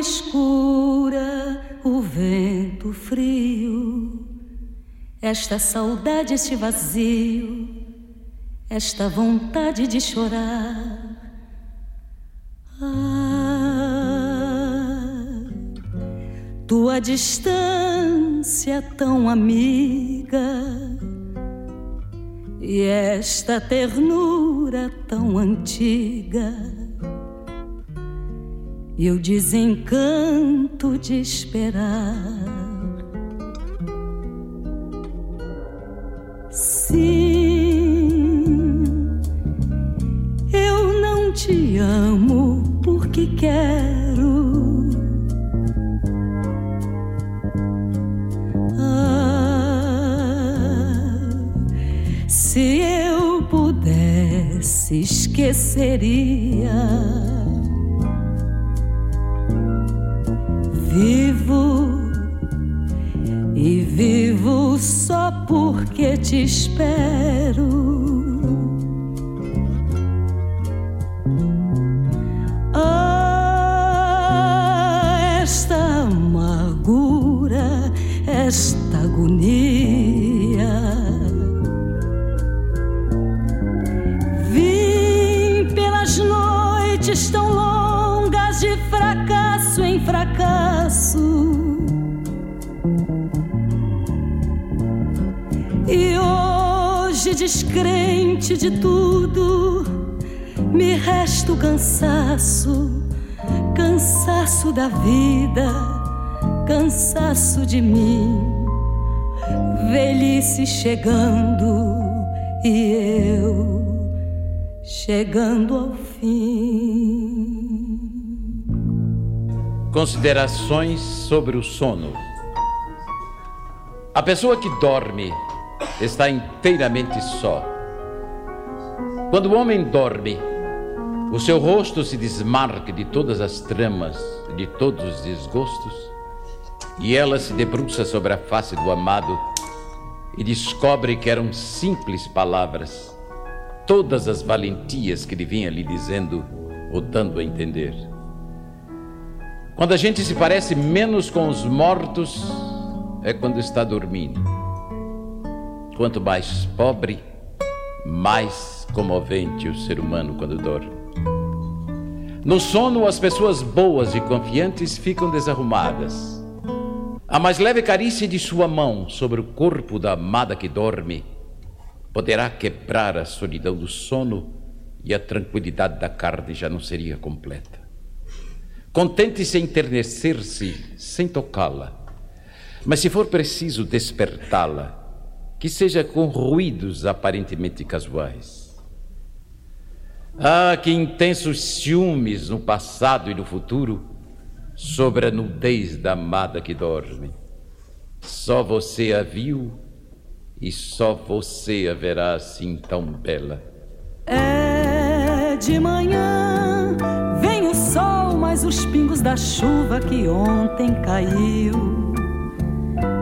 escura, o vento frio, esta saudade, este vazio, esta vontade de chorar. Ah, tua distância tão amiga e esta ternura tão antiga e o desencanto de esperar. Sim, eu não te amo porque quero. Ah, se eu pudesse, esqueceria Vivo e vivo só porque te espero. Descrente de tudo, me resta o cansaço, cansaço da vida, cansaço de mim, velhice chegando e eu chegando ao fim. Considerações sobre o sono. A pessoa que dorme está inteiramente só. Quando o homem dorme, o seu rosto se desmarca de todas as tramas, de todos os desgostos, e ela se debruça sobre a face do amado e descobre que eram simples palavras, todas as valentias que ele vinha lhe dizendo ou dando a entender. Quando a gente se parece menos com os mortos, é quando está dormindo. Quanto mais pobre, mais comovente o ser humano quando dorme. No sono, as pessoas boas e confiantes ficam desarrumadas. A mais leve carícia de sua mão sobre o corpo da amada que dorme poderá quebrar a solidão do sono e a tranquilidade da carne já não seria completa. Contente-se em enternecer-se sem tocá-la. Mas se for preciso despertá-la, que seja com ruídos aparentemente casuais. Ah, que intensos ciúmes no passado e no futuro sobre a nudez da amada que dorme. Só você a viu e só você a verá assim tão bela. É de manhã, vem o sol mas os pingos da chuva que ontem caiu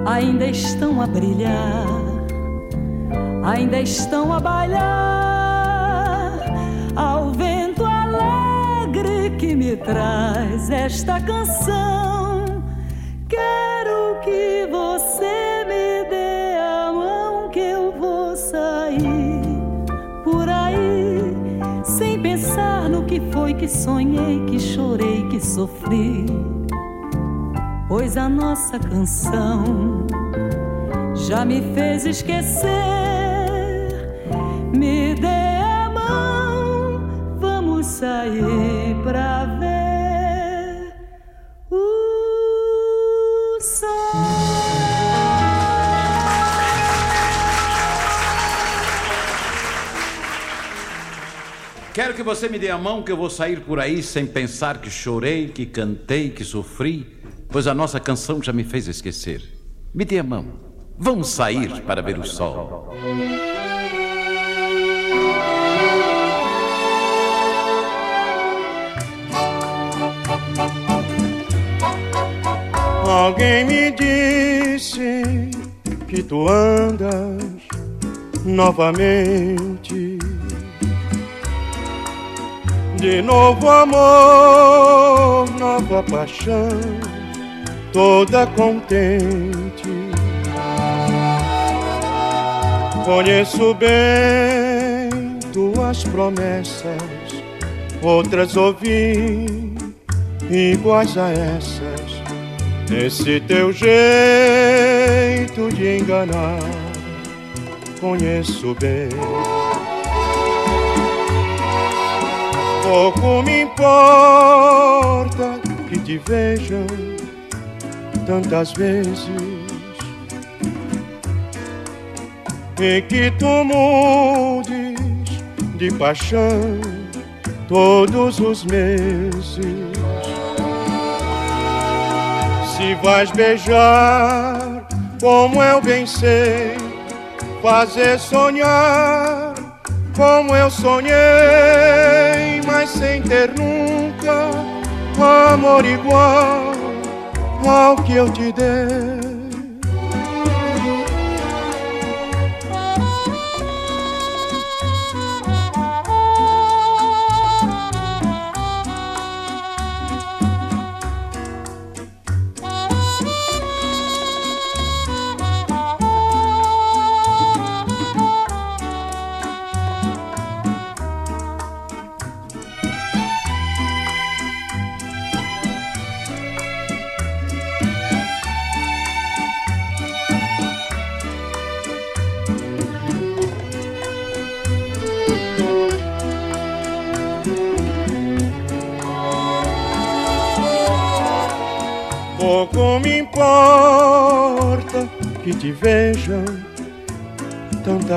ainda estão a brilhar, ainda estão a bailar ao vento alegre que me traz esta canção. Quero que você me dê a mão que eu vou sair por aí sem pensar no que foi que sonhei, que chorei, que sofri. Pois a nossa canção já me fez esquecer. Me dê a mão, vamos sair pra ver o sol. Quero que você me dê a mão que eu vou sair por aí sem pensar que chorei, que cantei, que sofri, pois a nossa canção já me fez esquecer. Me dê a mão. Vamos sair para ver o sol. Alguém me disse que tu andas novamente de novo amor nova paixão, toda contente. Conheço bem tuas promessas, outras ouvi iguais a essas. Esse teu jeito de enganar, conheço bem. Pouco me importa que te vejam tantas vezes e que tu mudes de paixão todos os meses. Se vais beijar, como eu bem sei, fazer sonhar como eu sonhei, mas sem ter nunca amor igual ao que eu te dei.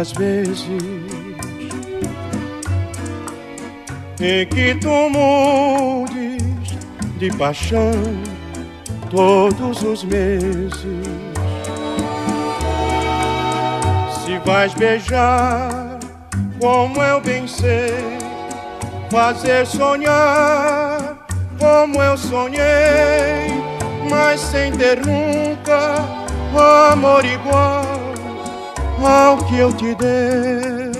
Tantas vezes e que tu mudes de paixão todos os meses. Se vais beijar, como eu bem sei, fazer sonhar, como eu sonhei mas sem ter nunca amor igual ao que eu te dei.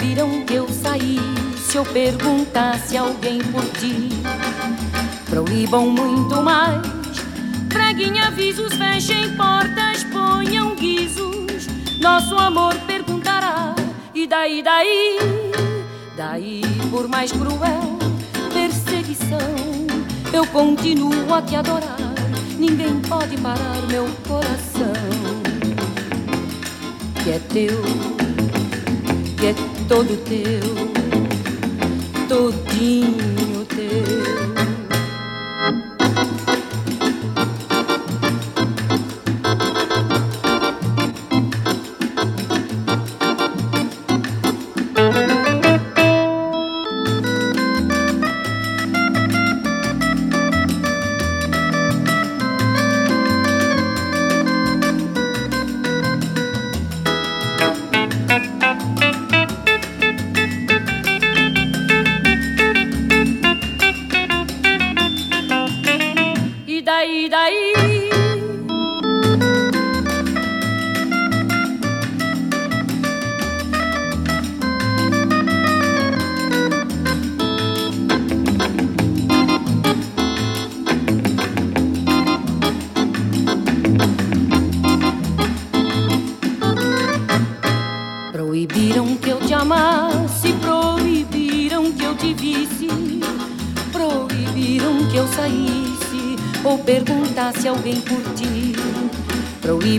Proibiram que eu saísse ou perguntasse alguém por ti. Proíbam muito mais, preguem avisos, fechem portas, ponham guizos. Nosso amor perguntará, e daí, daí, daí, por mais cruel perseguição, eu continuo a te adorar. Ninguém pode parar meu coração, que é teu, todo teu, todinho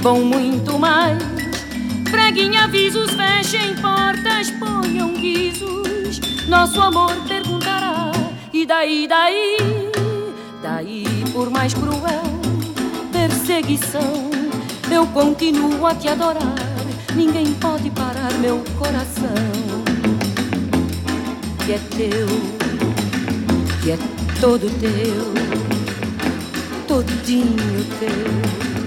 Proíbam muito mais, preguem avisos, fechem portas, ponham guizos. Nosso amor perguntará, e daí, daí, daí, por mais cruel perseguição, eu continuo a te adorar. Ninguém pode parar meu coração, que é teu, que é todo teu todinho teu.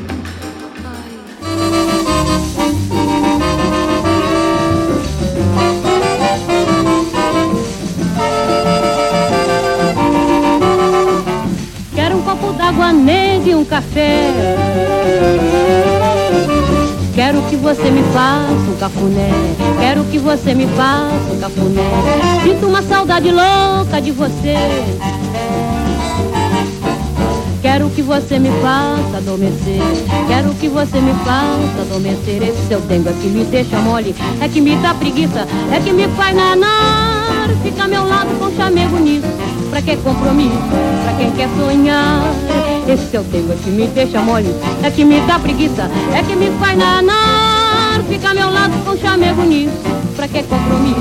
Quero um copo d'água negra e um café. Quero que você me faça um cafuné. Quero que você me faça um cafuné. Sinto uma saudade louca de você. Quero que você me faça adormecer. Quero que você me faça adormecer. Esse seu dengo é que me deixa mole, é que me dá preguiça, é que me faz nanar. Fica ao meu lado com chamego nisso. Pra que compromisso? Pra quem quer sonhar. Esse seu dengo é que me deixa mole, é que me dá preguiça, é que me faz nanar. Fica ao meu lado com chamego nisso. Pra que compromisso?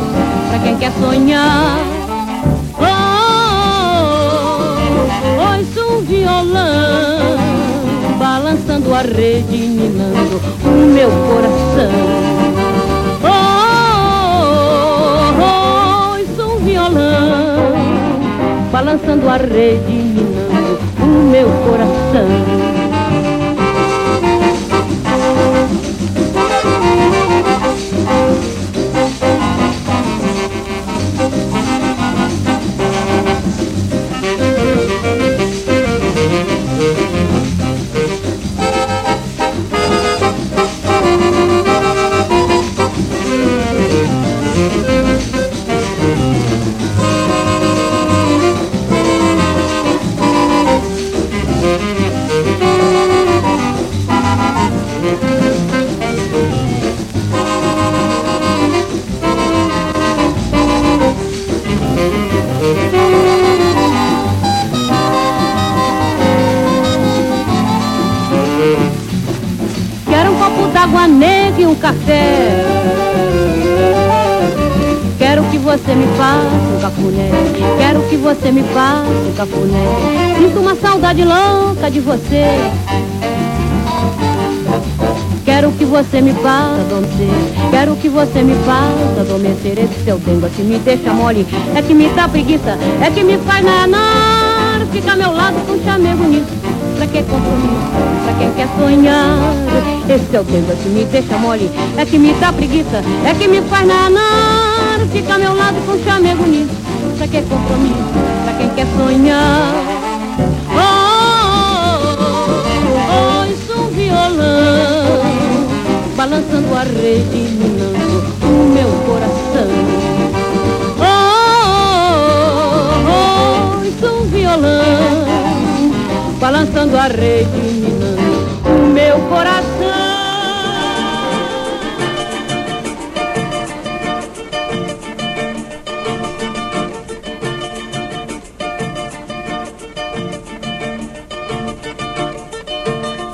Pra quem quer sonhar. Ouço violão balançando a rede, minando o meu coração. Oh, ouço um violão balançando a rede, minando o meu coração. Cafuné. Quero que você me faça um cafuné. Sinto uma saudade louca de você. Quero que você me faça adormecer. Quero que você me faça adormecer. Esse seu dengo que me deixa mole. É que me dá preguiça. É que me faz nanar. Fica ao meu lado com chamego nisso. Pra que compromisso? Pra quem quer sonhar? Esse é o tempo que me deixa mole, é que me dá preguiça, é que me faz nanar. Fica ao meu lado com chamego nisso pra que compromisso? Pra quem quer sonhar. Oh, oh, oh, oh isso um violão, balançando a rede, minando o meu coração. Oh, oh, oh isso um violão, balançando a rede, minando o meu coração.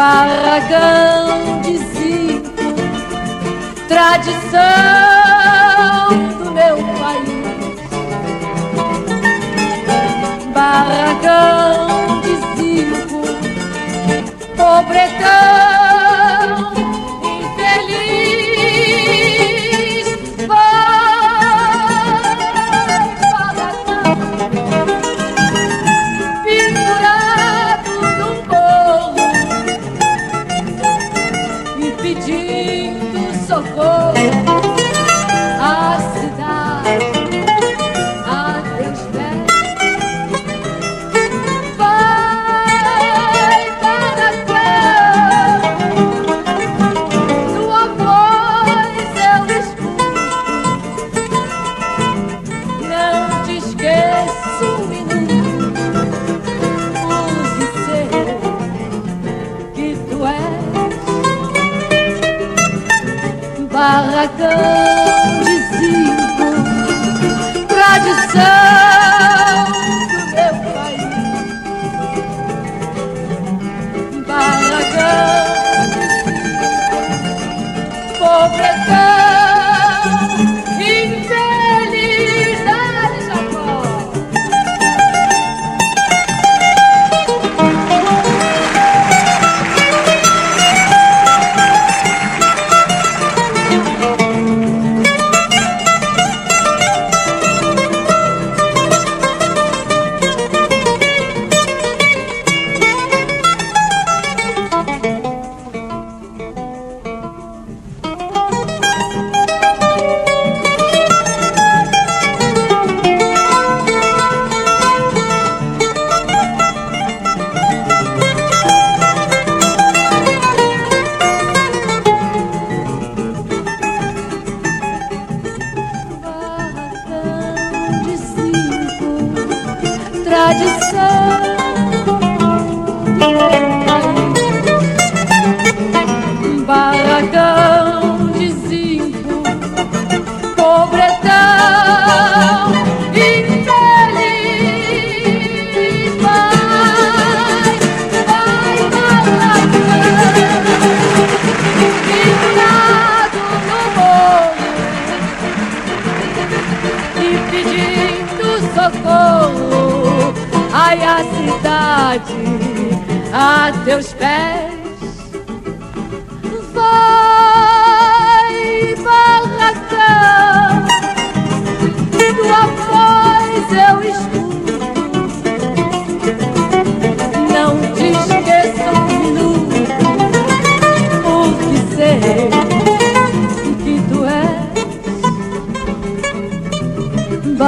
barracão de tradição do meu país. Barracão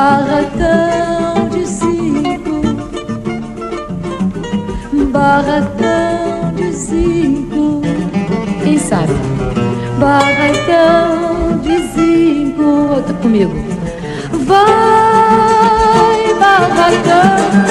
barracão de cinco, barracão de cinco. Quem sabe? Barracão de cinco. Outra comigo. Vai, barracão.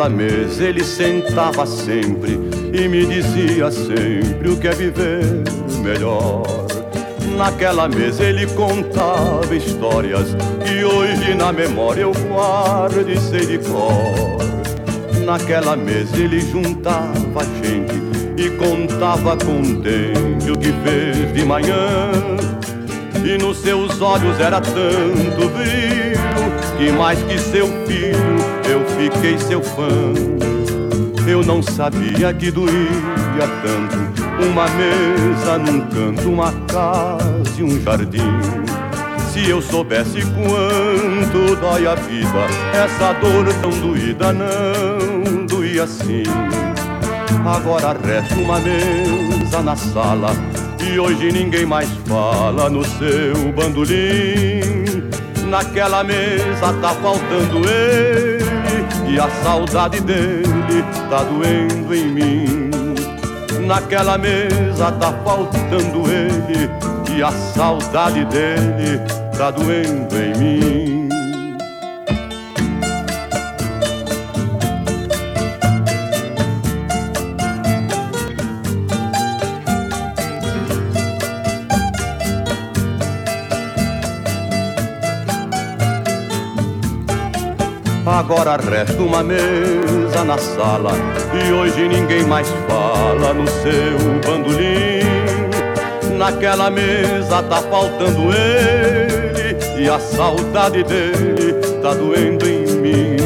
Naquela mesa ele sentava sempre e me dizia sempre o que é viver melhor. Naquela mesa ele contava histórias que hoje na memória eu guardo e sei de cor. Naquela mesa ele juntava gente e contava contente o que fez de manhã. E nos seus olhos era tanto brilho que mais que seu filho eu fiquei seu fã. Eu não sabia que doía tanto uma mesa num canto, uma casa e um jardim. Se eu soubesse quanto dói a vida, essa dor tão doída não doía assim. Agora resta uma mesa na sala e hoje ninguém mais fala no seu bandolim. Naquela mesa tá faltando ele e a saudade dele tá doendo em mim. Naquela mesa tá faltando ele e a saudade dele tá doendo em mim. Agora resta uma mesa na sala E hoje ninguém mais fala no seu bandolim. Naquela mesa tá faltando ele E a saudade dele tá doendo em mim.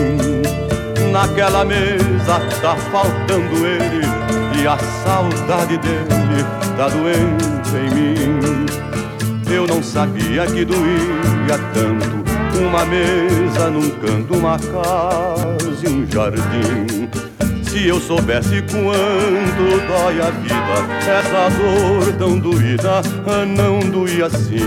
Naquela mesa tá faltando ele E a saudade dele tá doendo em mim. Eu não sabia que doía tanto uma mesa num canto, uma casa e um jardim. Se eu soubesse quanto dói a vida, essa dor tão doída não doía assim.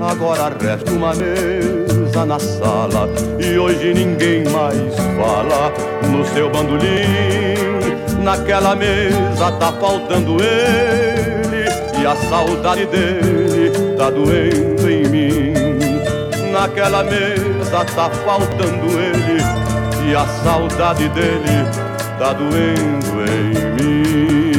Agora resta uma mesa na sala e hoje ninguém mais fala no seu bandolim. Naquela mesa tá faltando ele e a saudade dele tá doendo em mim naquela mesa tá faltando ele e a saudade dele tá doendo em mim.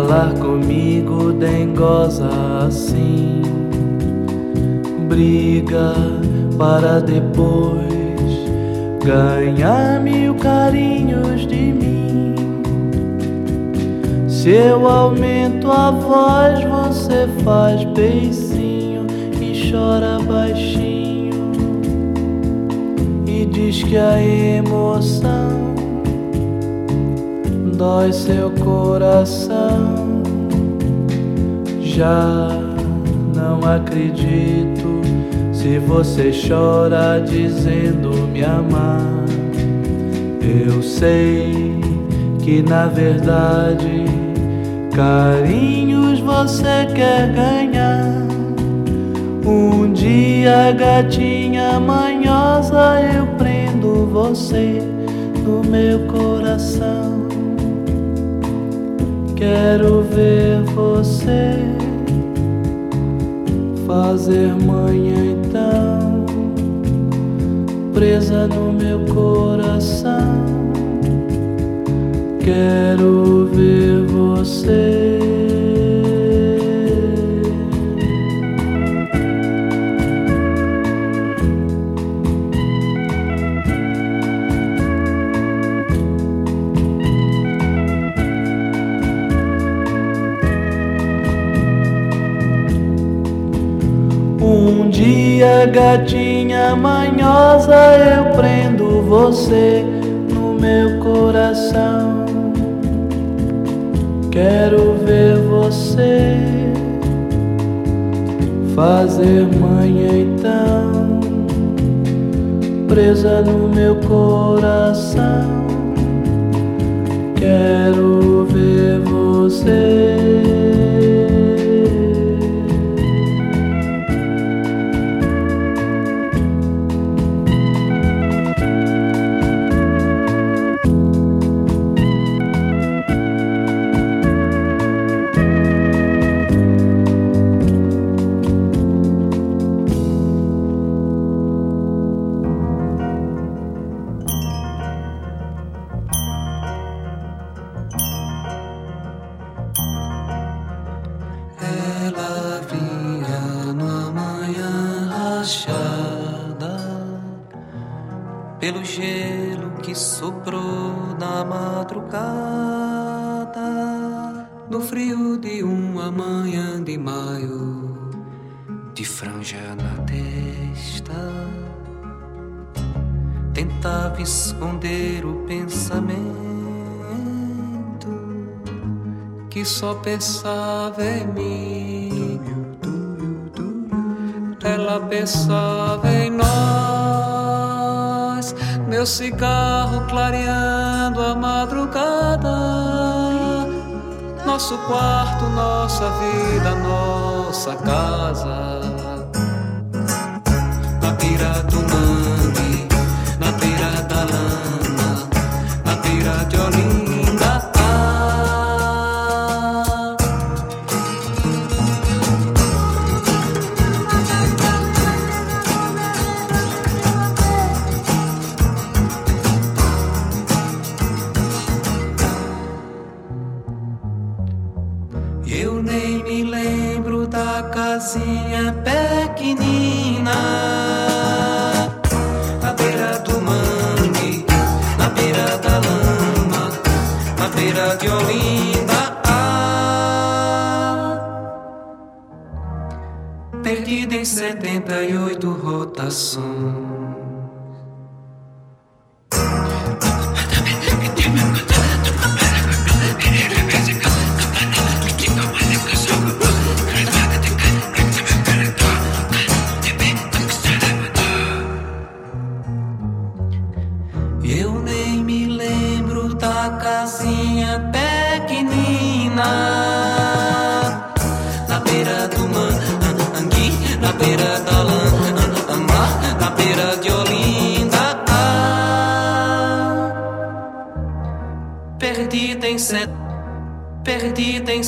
Falar na verdade carinhos você quer ganhar. Um dia, gatinha manhosa, eu prendo você no meu coração. Quero ver você fazer manhã então, presa no meu coração. Quero ver você. dia, gatinha manhosa, eu prendo você no meu coração. Quero ver você fazer manhã então, presa no meu coração. Quero ver você. Só pensava em mim. Ela pensava em nós, meu cigarro clareando a madrugada. Nosso quarto, nossa vida, nossa casa. Na pira do mangue,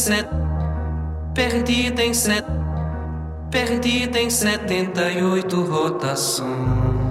set, perdida em set, perdida em setenta e oito rotações.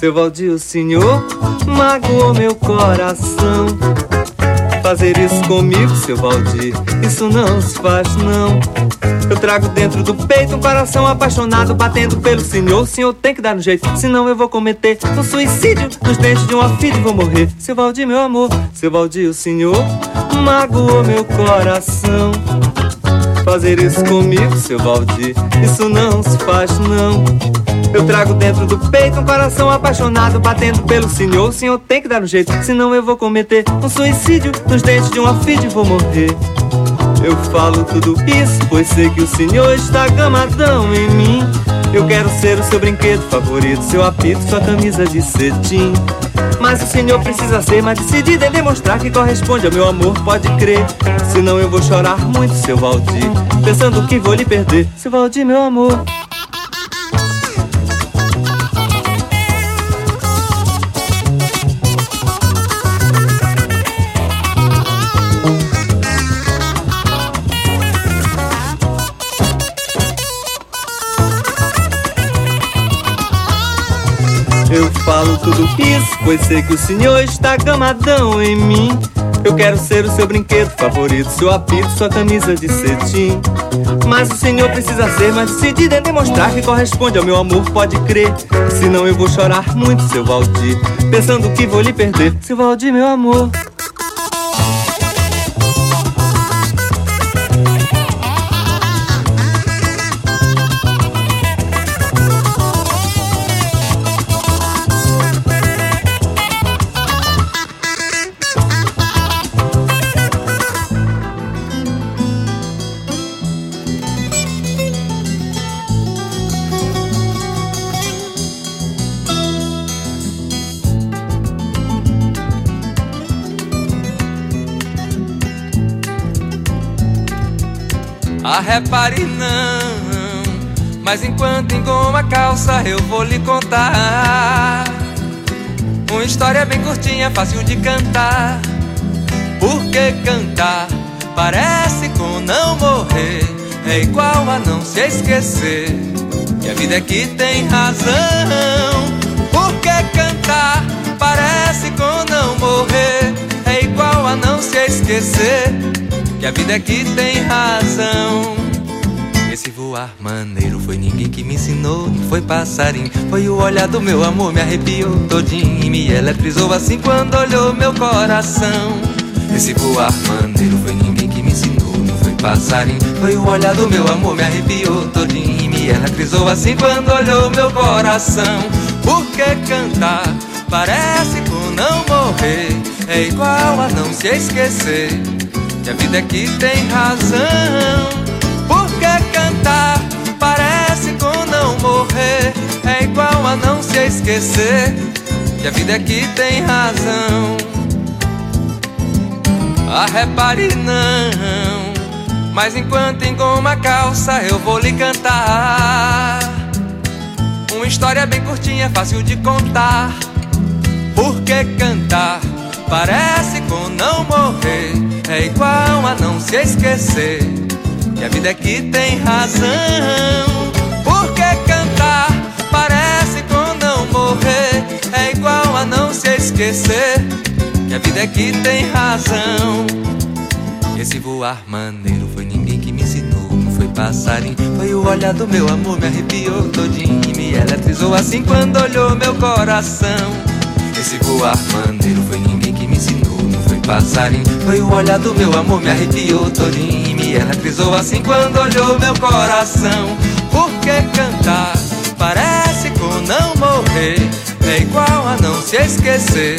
Seu Valdir, o senhor magoou meu coração. Fazer isso comigo, seu Valdir, isso não se faz não. Eu trago dentro do peito um coração apaixonado batendo pelo senhor. O senhor tem que dar um jeito, senão eu vou cometer um suicídio nos dentes de uma filha e vou morrer. Seu Valdir, meu amor, seu Valdir, o senhor magoou meu coração. Fazer isso comigo, seu Valdir, isso não se faz não. Eu trago dentro do peito um coração apaixonado batendo pelo senhor. O senhor tem que dar um jeito, senão eu vou cometer um suicídio nos dentes de uma filha e vou morrer. Eu falo tudo isso, pois sei que o senhor está gamadão em mim. Eu quero ser o seu brinquedo favorito, seu apito, sua camisa de cetim. Mas o senhor precisa ser mais decidido em demonstrar que corresponde ao meu amor, pode crer. Senão eu vou chorar muito, seu Valdir, pensando que vou lhe perder, seu Valdir, meu amor. Falo tudo isso, pois sei que o senhor está gamadão em mim. Eu quero ser o seu brinquedo favorito, seu apito, sua camisa de cetim. Mas o senhor precisa ser mais decidido em demonstrar que corresponde ao meu amor, pode crer. Senão eu vou chorar muito, seu Valdir, pensando que vou lhe perder, seu Valdir, meu amor. Ah, repare não, mas enquanto engoma a calça eu vou lhe contar. Uma história bem curtinha, fácil de cantar. Por que cantar? Parece com não morrer. É igual a não se esquecer Que a vida é que tem razão. Por que cantar? Parece com não morrer. É igual a não se esquecer Que a vida é que tem razão esse voar maneiro foi ninguém que me ensinou, não foi passarinho. Foi o olhar do meu amor, me arrepiou todinho e me eletrizou assim quando olhou meu coração. Esse voar maneiro foi ninguém que me ensinou, não foi passarinho. Foi o olhar do meu amor, me arrepiou todinho e me eletrizou assim quando olhou meu coração. Por que cantar? Parece com não morrer, é igual a não se esquecer. Que a vida é que tem razão. Por que cantar? Parece com não morrer, é igual a não se esquecer. Que a vida é que tem razão. Ah, repare não Mas enquanto engoma a calça eu vou lhe cantar Uma história bem curtinha, fácil de contar Por que cantar? Parece com não morrer É igual a não se esquecer Que a vida é que tem razão Por que cantar? Parece com não morrer É igual a não se esquecer que a vida é que tem razão. Esse voar maneiro foi ninguém que me ensinou, não foi passarinho, foi o olhar do meu amor, me arrepiou todinho e me eletrizou assim quando olhou meu coração. Esse voar maneiro foi ninguém foi o olhar do meu amor, me arrepiou todinho e me eletrizou assim quando olhou meu coração. Por que cantar? Parece com não morrer, é igual a não se esquecer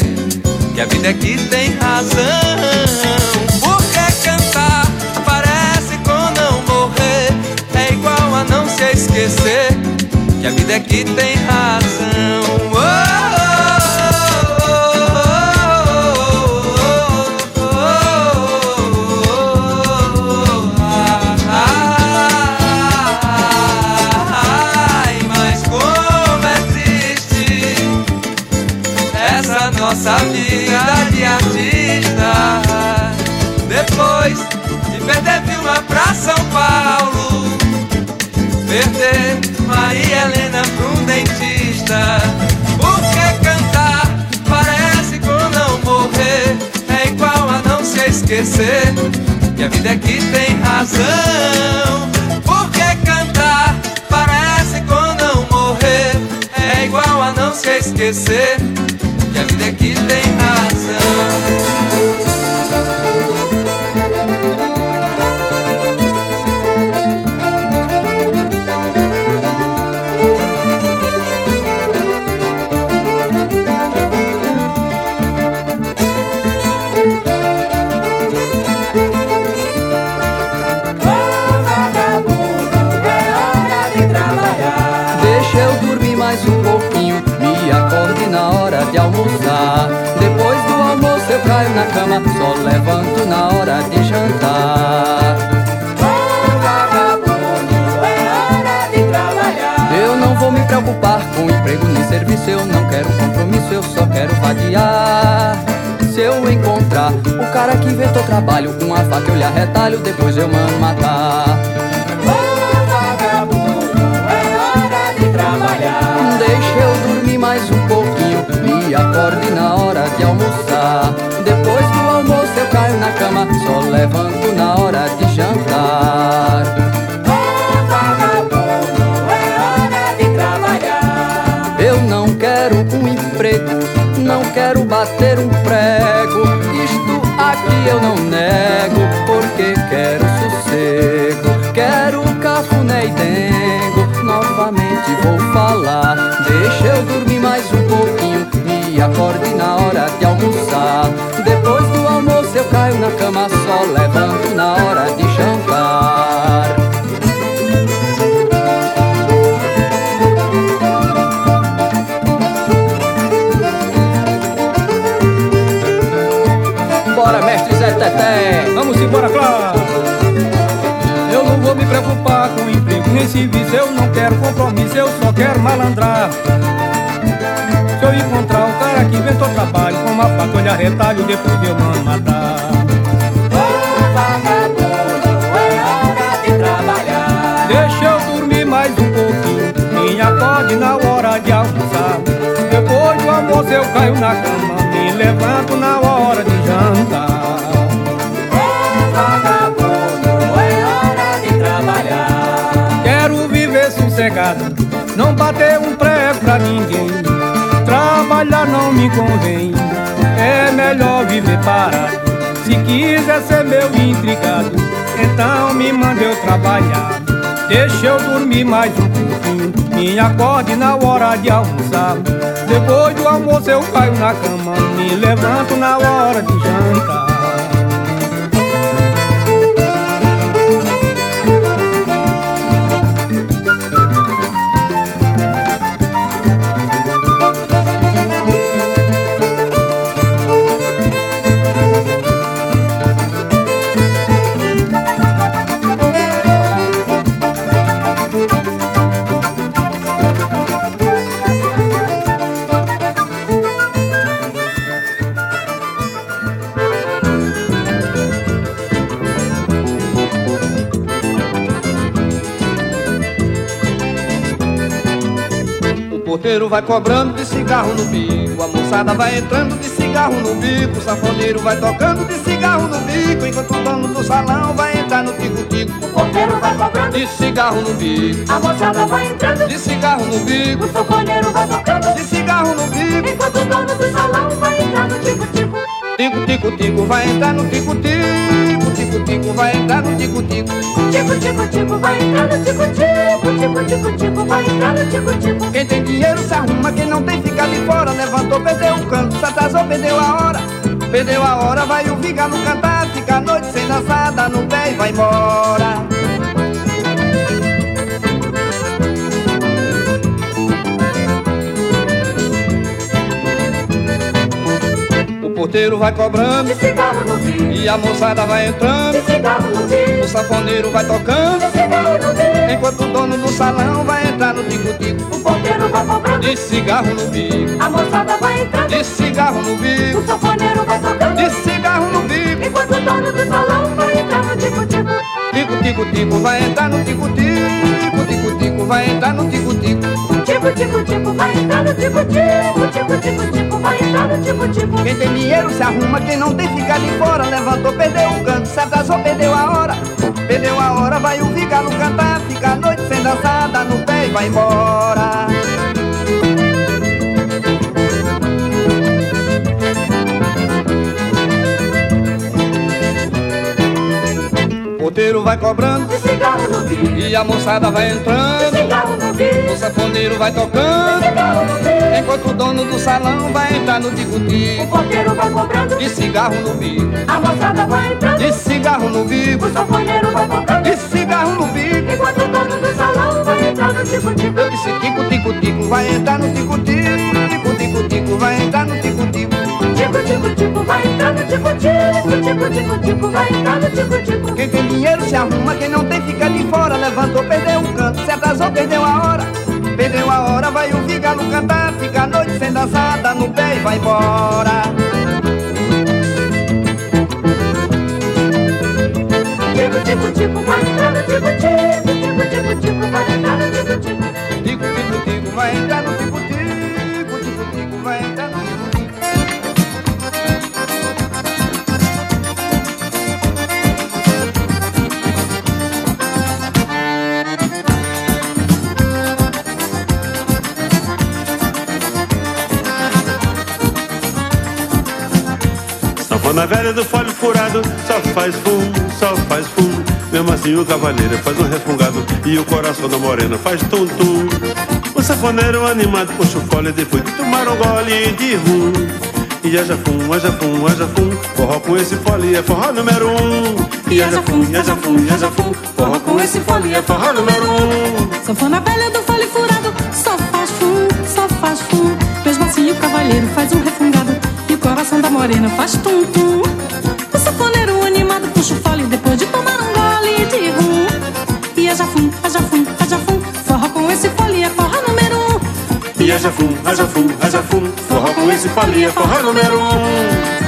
que a vida é que tem razão. Por que cantar? Parece com não morrer. É igual a não se esquecer que a vida é que tem razão. Oh, Ai, nossa vida de artista. Depois de perder Vilma pra São Paulo, perder Maria Helena pra um dentista. Por que cantar? Parece com não morrer. É igual a não se esquecer que a vida é que tem razão. Por que cantar? Parece com não morrer. É igual a não se esquecer que a vida que tem Deixa vadiar. Se eu encontrar o cara que inventou trabalho, com a faca eu lhe arretalho, depois eu mando matar. Deixa eu dormir mais um pouquinho Me acorde na hora de almoçar Depois do almoço eu caio na cama Só levanto na hora de jantar quero bater um prego. Isto aqui eu não nego Porque quero sossego. Quero cafuné e dengo. Novamente vou falar. Deixa eu dormir mais um pouquinho Me acorde na hora de almoçar. Depois do almoço eu caio na cama Só levanto na hora de jantar serviço, eu não quero compromisso, eu só quero malandrar. Se eu encontrar um cara que inventou trabalho com uma faca, olhar retalho, depois eu mando matar. Vagabundo, é hora de trabalhar. Deixa eu dormir mais um pouquinho, me acorde na hora de almoçar. Depois do almoço eu caio na cama, me levanto na hora de jantar. Me convém, é melhor viver parado. Se quiser ser meu intrigado, então me mande eu trabalhar. Deixa eu dormir mais um pouquinho, me acorde na hora de almoçar. Depois do almoço eu caio na cama, me levanto na hora de jantar. Porteiro vai cobrando de cigarro no bico, a moçada vai entrando de cigarro no bico, o safoneiro vai tocando de cigarro no bico, enquanto o dono do salão vai entrar no tico-tico. O porteiro vai cobrando de cigarro no bico, a moçada vai entrando de cigarro no bico, o safoneiro vai tocando de cigarro no bico, enquanto o dono do salão vai entrar no tico-tico. Tico-tico-tico vai entrar no tico-tico, tico-tico vai entrar no tico-tico. Tico-tico-tico vai entrar no tico-tico, tico-tico-tico vai entrar no tico-tico. Quem tem dinheiro se arruma, quem não tem fica de fora. Levantou, perdeu o canto, se atrasou, perdeu a hora. Perdeu a hora, vai o vigalo cantar, fica a noite sem dançada no pé e vai embora. Porteiro vai cobrando De cigarro no bico, e a moçada vai entrando. de cigarro no O bico, safoneiro vai tocando, de cigarro no bico. enquanto o dono do salão vai entrar no tico-tico. O porteiro vai cobrando, De cigarro no bico, a moçada vai entrando. de cigarro no O bico, safoneiro vai tocando, de cigarro no bico. enquanto o dono do salão vai entrar no tico-tico. Tico-tico-tico vai entrar no tico-tico, tico-tico vai entrar no tico-tico. Se arruma, quem não tem fica de fora. Levantou, perdeu o canto, se atrasou, perdeu a hora. Perdeu a hora, vai o vigalo cantar, fica a noite sem dançada no pé e vai embora. O porteiro vai cobrando De cigarro no bico, e a moçada vai de entrando. cigarro no bico, O safoneiro vai de tocando, cigarro no bico. Enquanto o dono do salão vai entrar no O tico-tico. porteiro vai cobrando, De cigarro no bico, a moçada vai entrando. de cigarro no bico, O safoneiro vai tocando, de cigarro no bico. enquanto o dono do salão vai entrar no tico-tico. Eu disse tico, tico, tico, vai entrar no tico-tico, tico, tico, vai entrar no tico-tico. Tico-tico-tico vai entrar no tico-tico, tico-tico-tico vai entrar no tico-tico. Quem tem dinheiro se arruma, quem não tem fica de fora. Levantou, perdeu um canto, se atrasou, perdeu a hora. Perdeu a hora, vai o vigalo cantar, fica a noite sem dançada no pé e vai embora. Tico-tico-tico vai entrar no tico-tico, tico-tico-tico vai entrar no. Tico, tico, tico, vai entrar no tico-tico, Sanfona velha do folho furado Só faz fum, só faz fum. Mesmo assim o cavaleiro faz um refungado E o coração da morena faz tum-tum. O sanfoneiro animado puxa o fole Depois de tomar um gole de rum. E aja fum, aja fum, aja fum Forró com esse fole é forró número um. E aja fum, aja fum, aja fum Forró com esse fole é forró número um. Sanfona velha do fole furado Só faz fum, só faz fum. Mesmo assim o cavalheiro faz um refungado E coração da morena faz tum-tum. O sanfoneiro animado puxa o fole depois de tomar um gole de rum. E haja fum, haja fum, haja fum, forró com esse fole é forró número um. E haja fum, haja fum, haja fum, forró com esse fole é forró número um.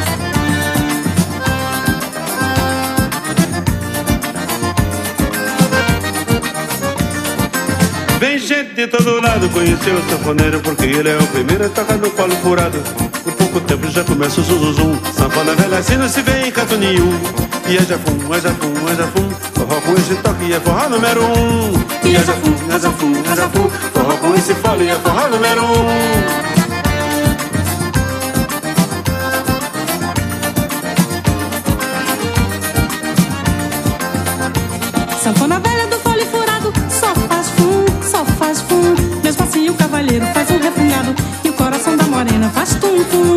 Vem gente de todo lado conhecer o sanfoneiro porque ele é o primeiro a tocar no colo furado. Por pouco tempo já começa o zuzuzum Sanfona velha assim não se vê em canto nenhum E é jafum, é jafum, é jafum Forró com esse toque é forró número um. E é jafum, é jafum, é jafum Forró com esse fole é forró número um. Sanfona velha faz tum tum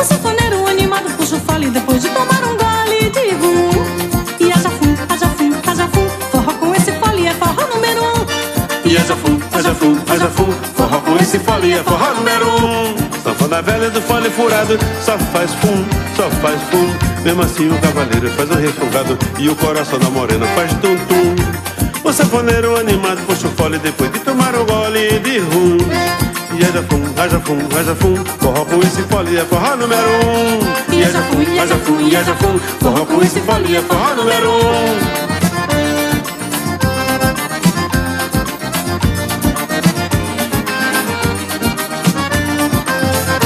O sanfoneiro animado puxa o fole Depois de tomar um gole de rum E haja fum, haja fum, haja fum Forró com esse fole é forró número um. E haja fum, haja fum, haja fum Forró com esse fole é forró número um. Sanfona velha do fole furado Só faz fum, só faz fum. Mesmo assim o cavaleiro faz um refogado E o coração da morena faz tum tum O sanfoneiro animado puxa o fole Depois de tomar um gole de rum E haja fum, haja fum, haja fum Forró com esse fole é forró número um. E haja fum, haja fum, haja fum Forró com esse fole é forró número um.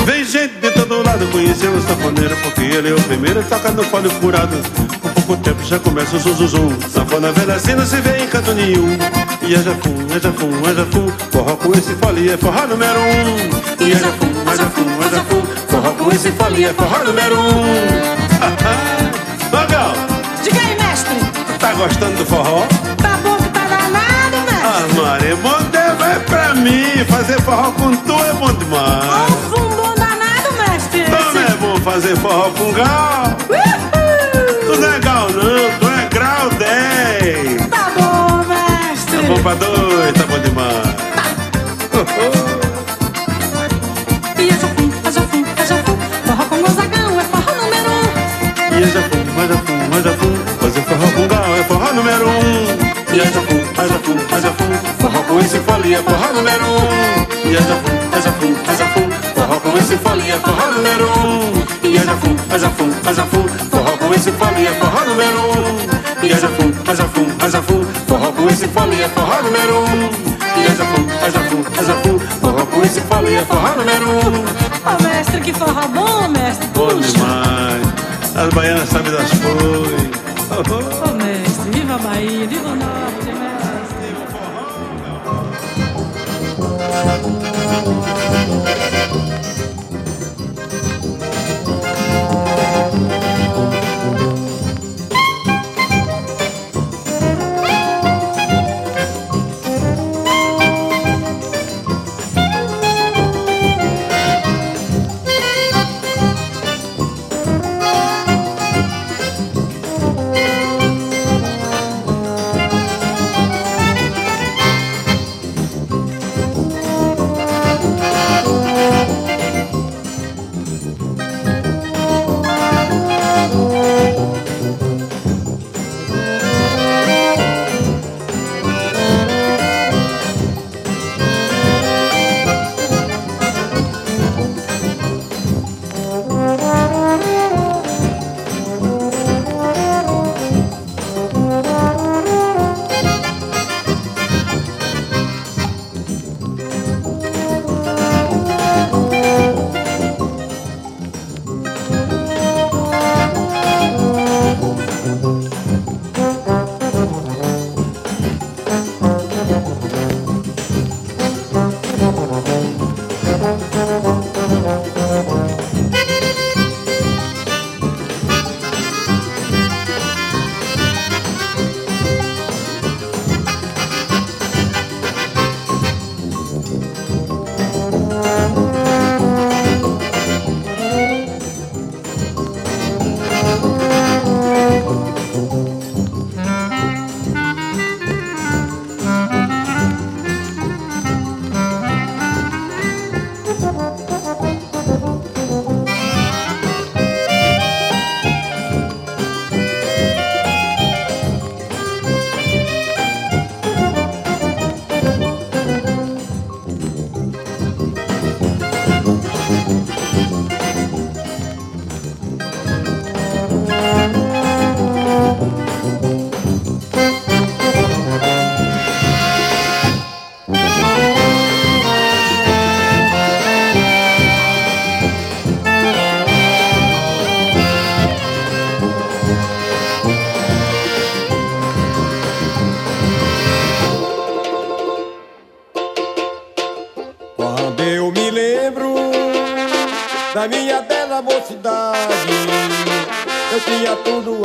Vem gente de todo lado conhecer o sanfoneiro Porque ele é o primeiro a tocar no fole furado pouco tempo já começa o zuzuzum Sanfona velha assim não se vê em canto nenhum. E é jafum, é jafum, é jafum. Forró com esse fole é forró número um. E é jafum, é jafum, é jafum. Forró com esse fole é forró número um. Magal, Diga aí, mestre. Tá gostando do forró? Tá bom que tá danado, mestre. Ah, Maria, bom é pra mim Fazer forró com tu é bom demais. Um fumbom danado, mestre. Não é bom fazer forró com gal pra dois, tá bom demais E haja fum, haja fum, haja fum Forró com Gonzagão é forró número um E é jafum, é jafum, é jafum Fazer forró com gal é forró número um E é jafum, é jafum, é jafum Forró com esse fole é forró número um E é jafum, é jafum, é jafum Forró com esse fole é forró número um E é jafum, é jafum, é jafum Forró com esse fole é forró número um E é jafum, é jafum, é jafum Forró com esse fole é forró número um. E é jafum, é jafum, é jafum Forró com esse fole é forró número um. Ô, mestre, que forró bom, mestre. Bom Puxa. demais. As baianas sabem das coisas. Ô, mestre, viva a Bahia, viva o Norte, mestre tudo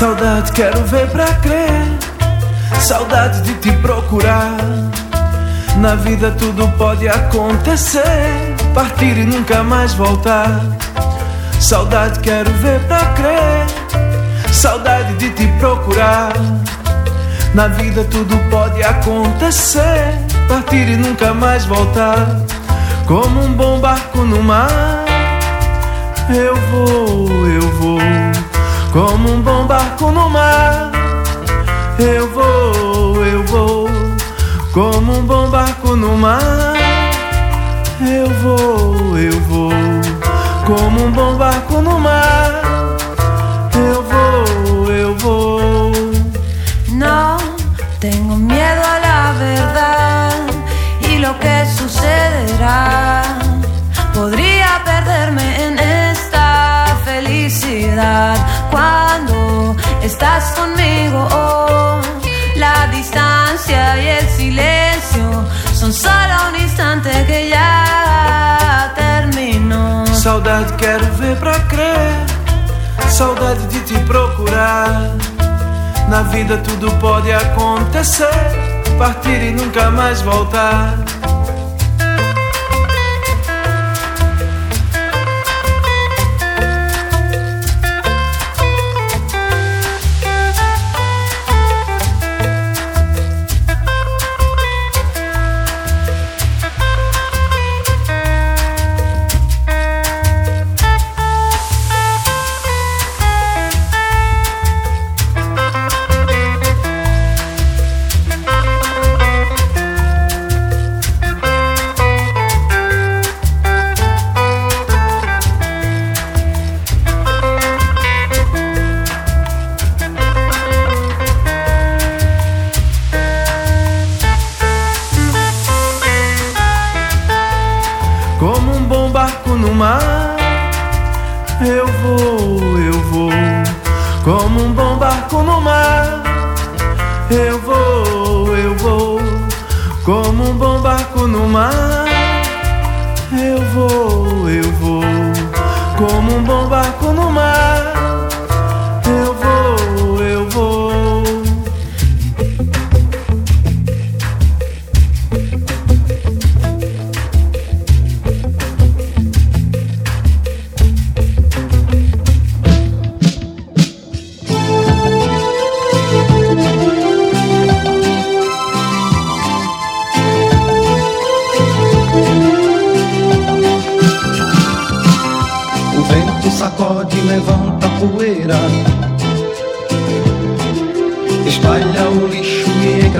Saudade, quero ver pra crer. Saudade de te procurar. Na vida tudo pode acontecer. Partir e nunca mais voltar. Saudade, quero ver pra crer. Saudade de te procurar. Na vida tudo pode acontecer. Partir e nunca mais voltar. Como um bom barco no mar. Eu vou, eu vou. Como um bom barco no mar, eu vou, eu vou. Como um bom barco no mar, eu vou, eu vou. Como um bom barco no mar, eu vou, eu vou. Não tenho medo à la verdade e lo que sucederá. Podría perderme en esta felicidad estás conmigo. oh, la distancia y el silencio son solo un instante que ya terminó. Saudade quero ver pra crer. Saudade de te procurar. Na vida tudo pode acontecer. Partir e nunca mais voltar. Como um bom barco no mar. Eu vou, eu vou. Como um bom barco no mar.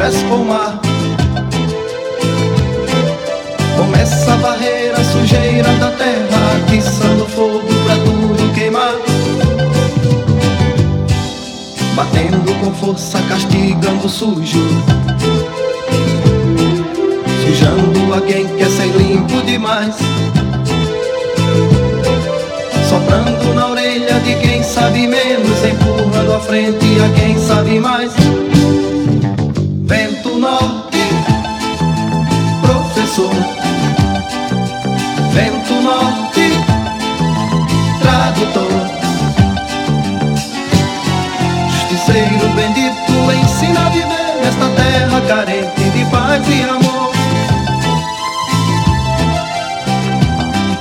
E encrespa o mar Começa a varrer a sujeira da terra Atiçando fogo pra tudo queimar. Batendo com força, castigando o sujo. Sujando a quem quer ser limpo demais. Soprando na orelha de quem sabe menos, empurrando à frente a quem sabe mais. Paz e amor.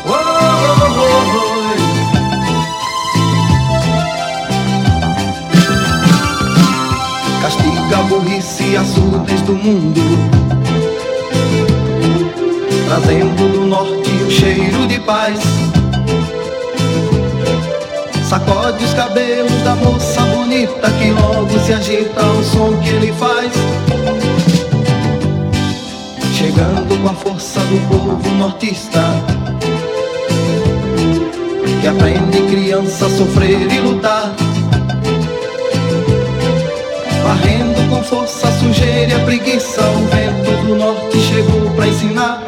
Oh, oh, oh, oh. Castiga a burrice e açudes do mundo Trazendo do norte o cheiro de paz Sacode os cabelos da moça bonita Que logo se agita ao som que ele faz Chegando com a força do povo nortista Que aprende criança a sofrer e lutar Varrendo com força a sujeira e a preguiça O vento do norte chegou pra ensinar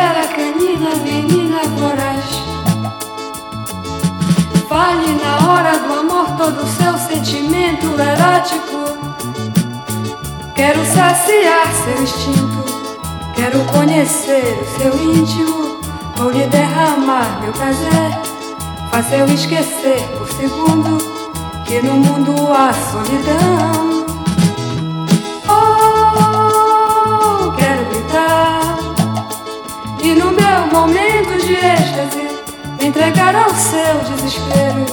fera canina, menina voraz. Fale na hora do amor todo o seu sentimento erótico. Quero saciar seu instinto. Quero conhecer o seu íntimo. Vou lhe derramar meu prazer. Faça eu esquecer por segundo que no mundo há solidão. Me entregar ao seu desespero.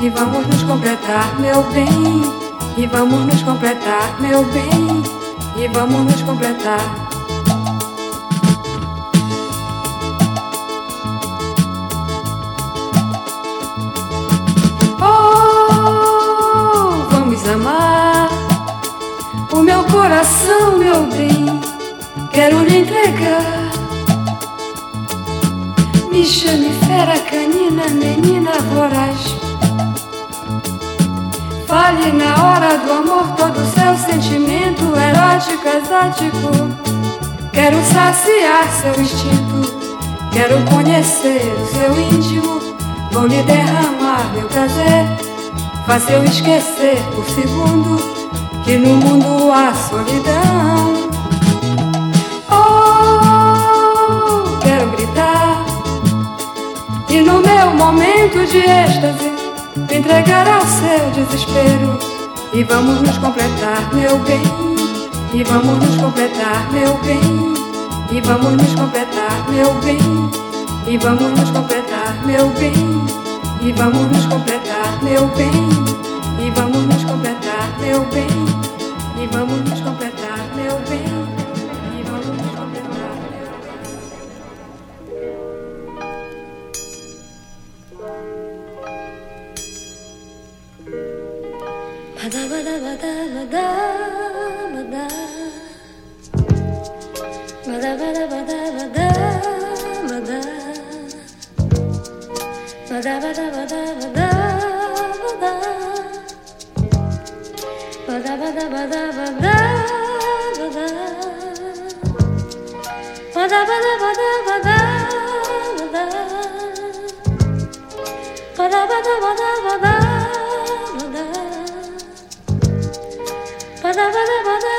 E vamos nos completar, meu bem. E vamos nos completar, meu bem. E vamos nos completar. Oh, amar o meu coração, meu bem. Quero lhe entregar. Me fera canina, menina voraz. Fale na hora do amor todo o seu sentimento erótico, exótico. Quero saciar seu instinto. Quero conhecer o seu íntimo. Vou lhe derramar meu prazer. Faça eu esquecer por segundo que no mundo há solidão. Meu momento de êxtase me entregar ao seu desespero. E vamos nos completar, meu bem. E vamos nos completar, meu bem. E vamos nos completar, meu bem. E vamos nos completar, meu bem. E vamos nos completar, meu bem. E vamos nos completar, meu bem. E vamos nos ba da ba da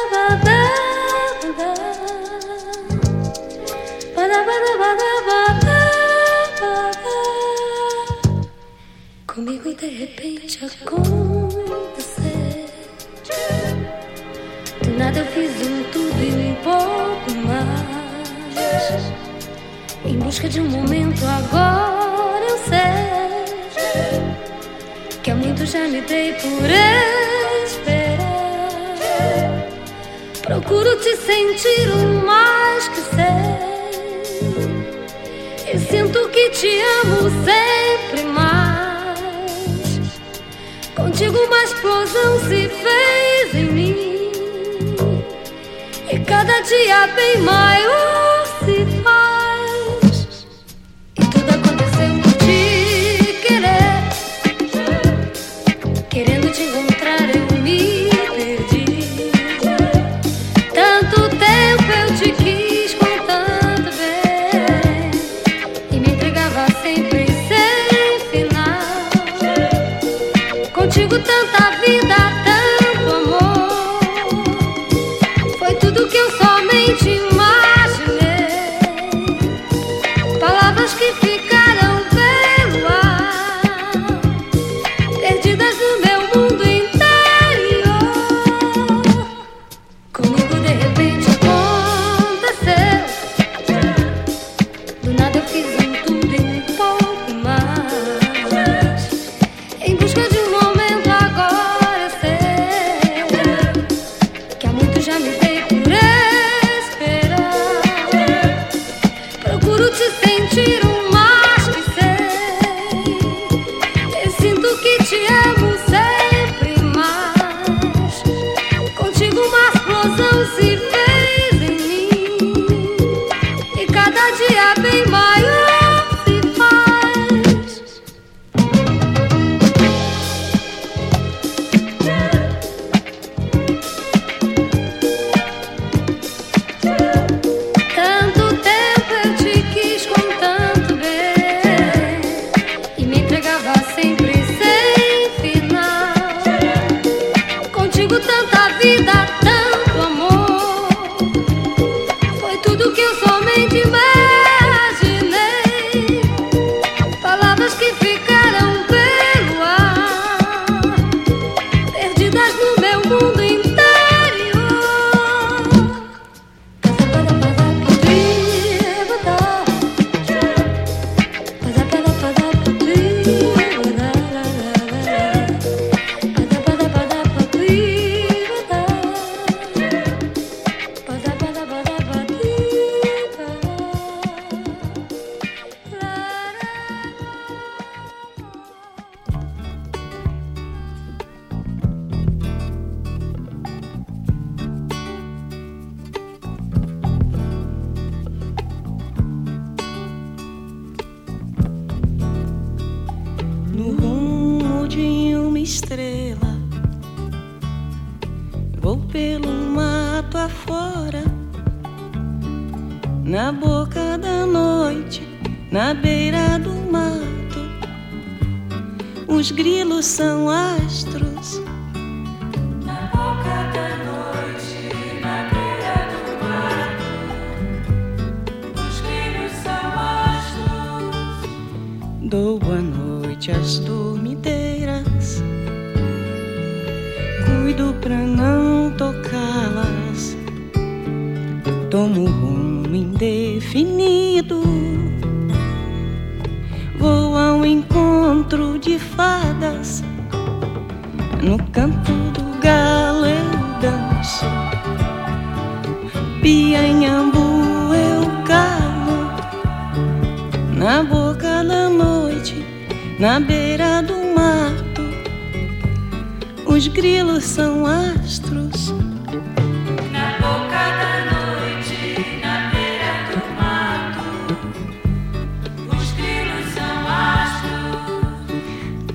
comigo e de repente acontecer. Do nada eu fiz um tudo e um pouco mais. Em busca de um momento, agora eu sei que há muito já me dei por esperar. Procuro te sentir o mais que sei. E sinto que te amo sempre. contigo uma explosão se fez em mim. E cada dia bem maior.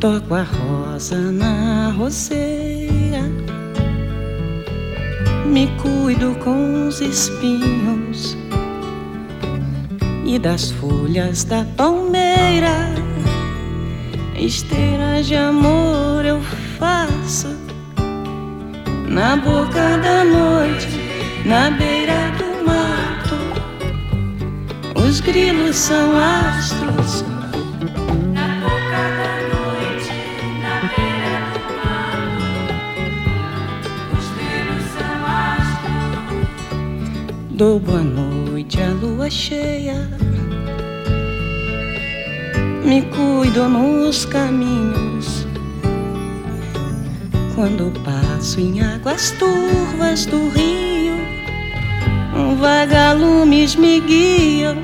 Toco a rosa na roseira, me cuido com os espinhos e das folhas da palmeira. Esteiras de amor eu faço na boca da noite, na beira do mato. Os grilos são astros Dou boa noite à lua cheia. Me cuido nos caminhos. Quando passo em águas turvas do rio, um vagalumes me guiam.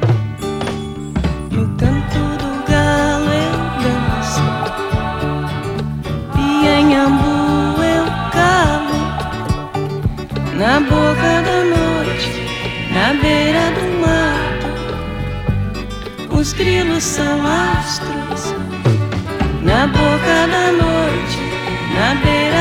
No canto do galo eu danço, e em ambu eu calo, na boca beira do mato, os grilos são astros. Na boca da noite, na beira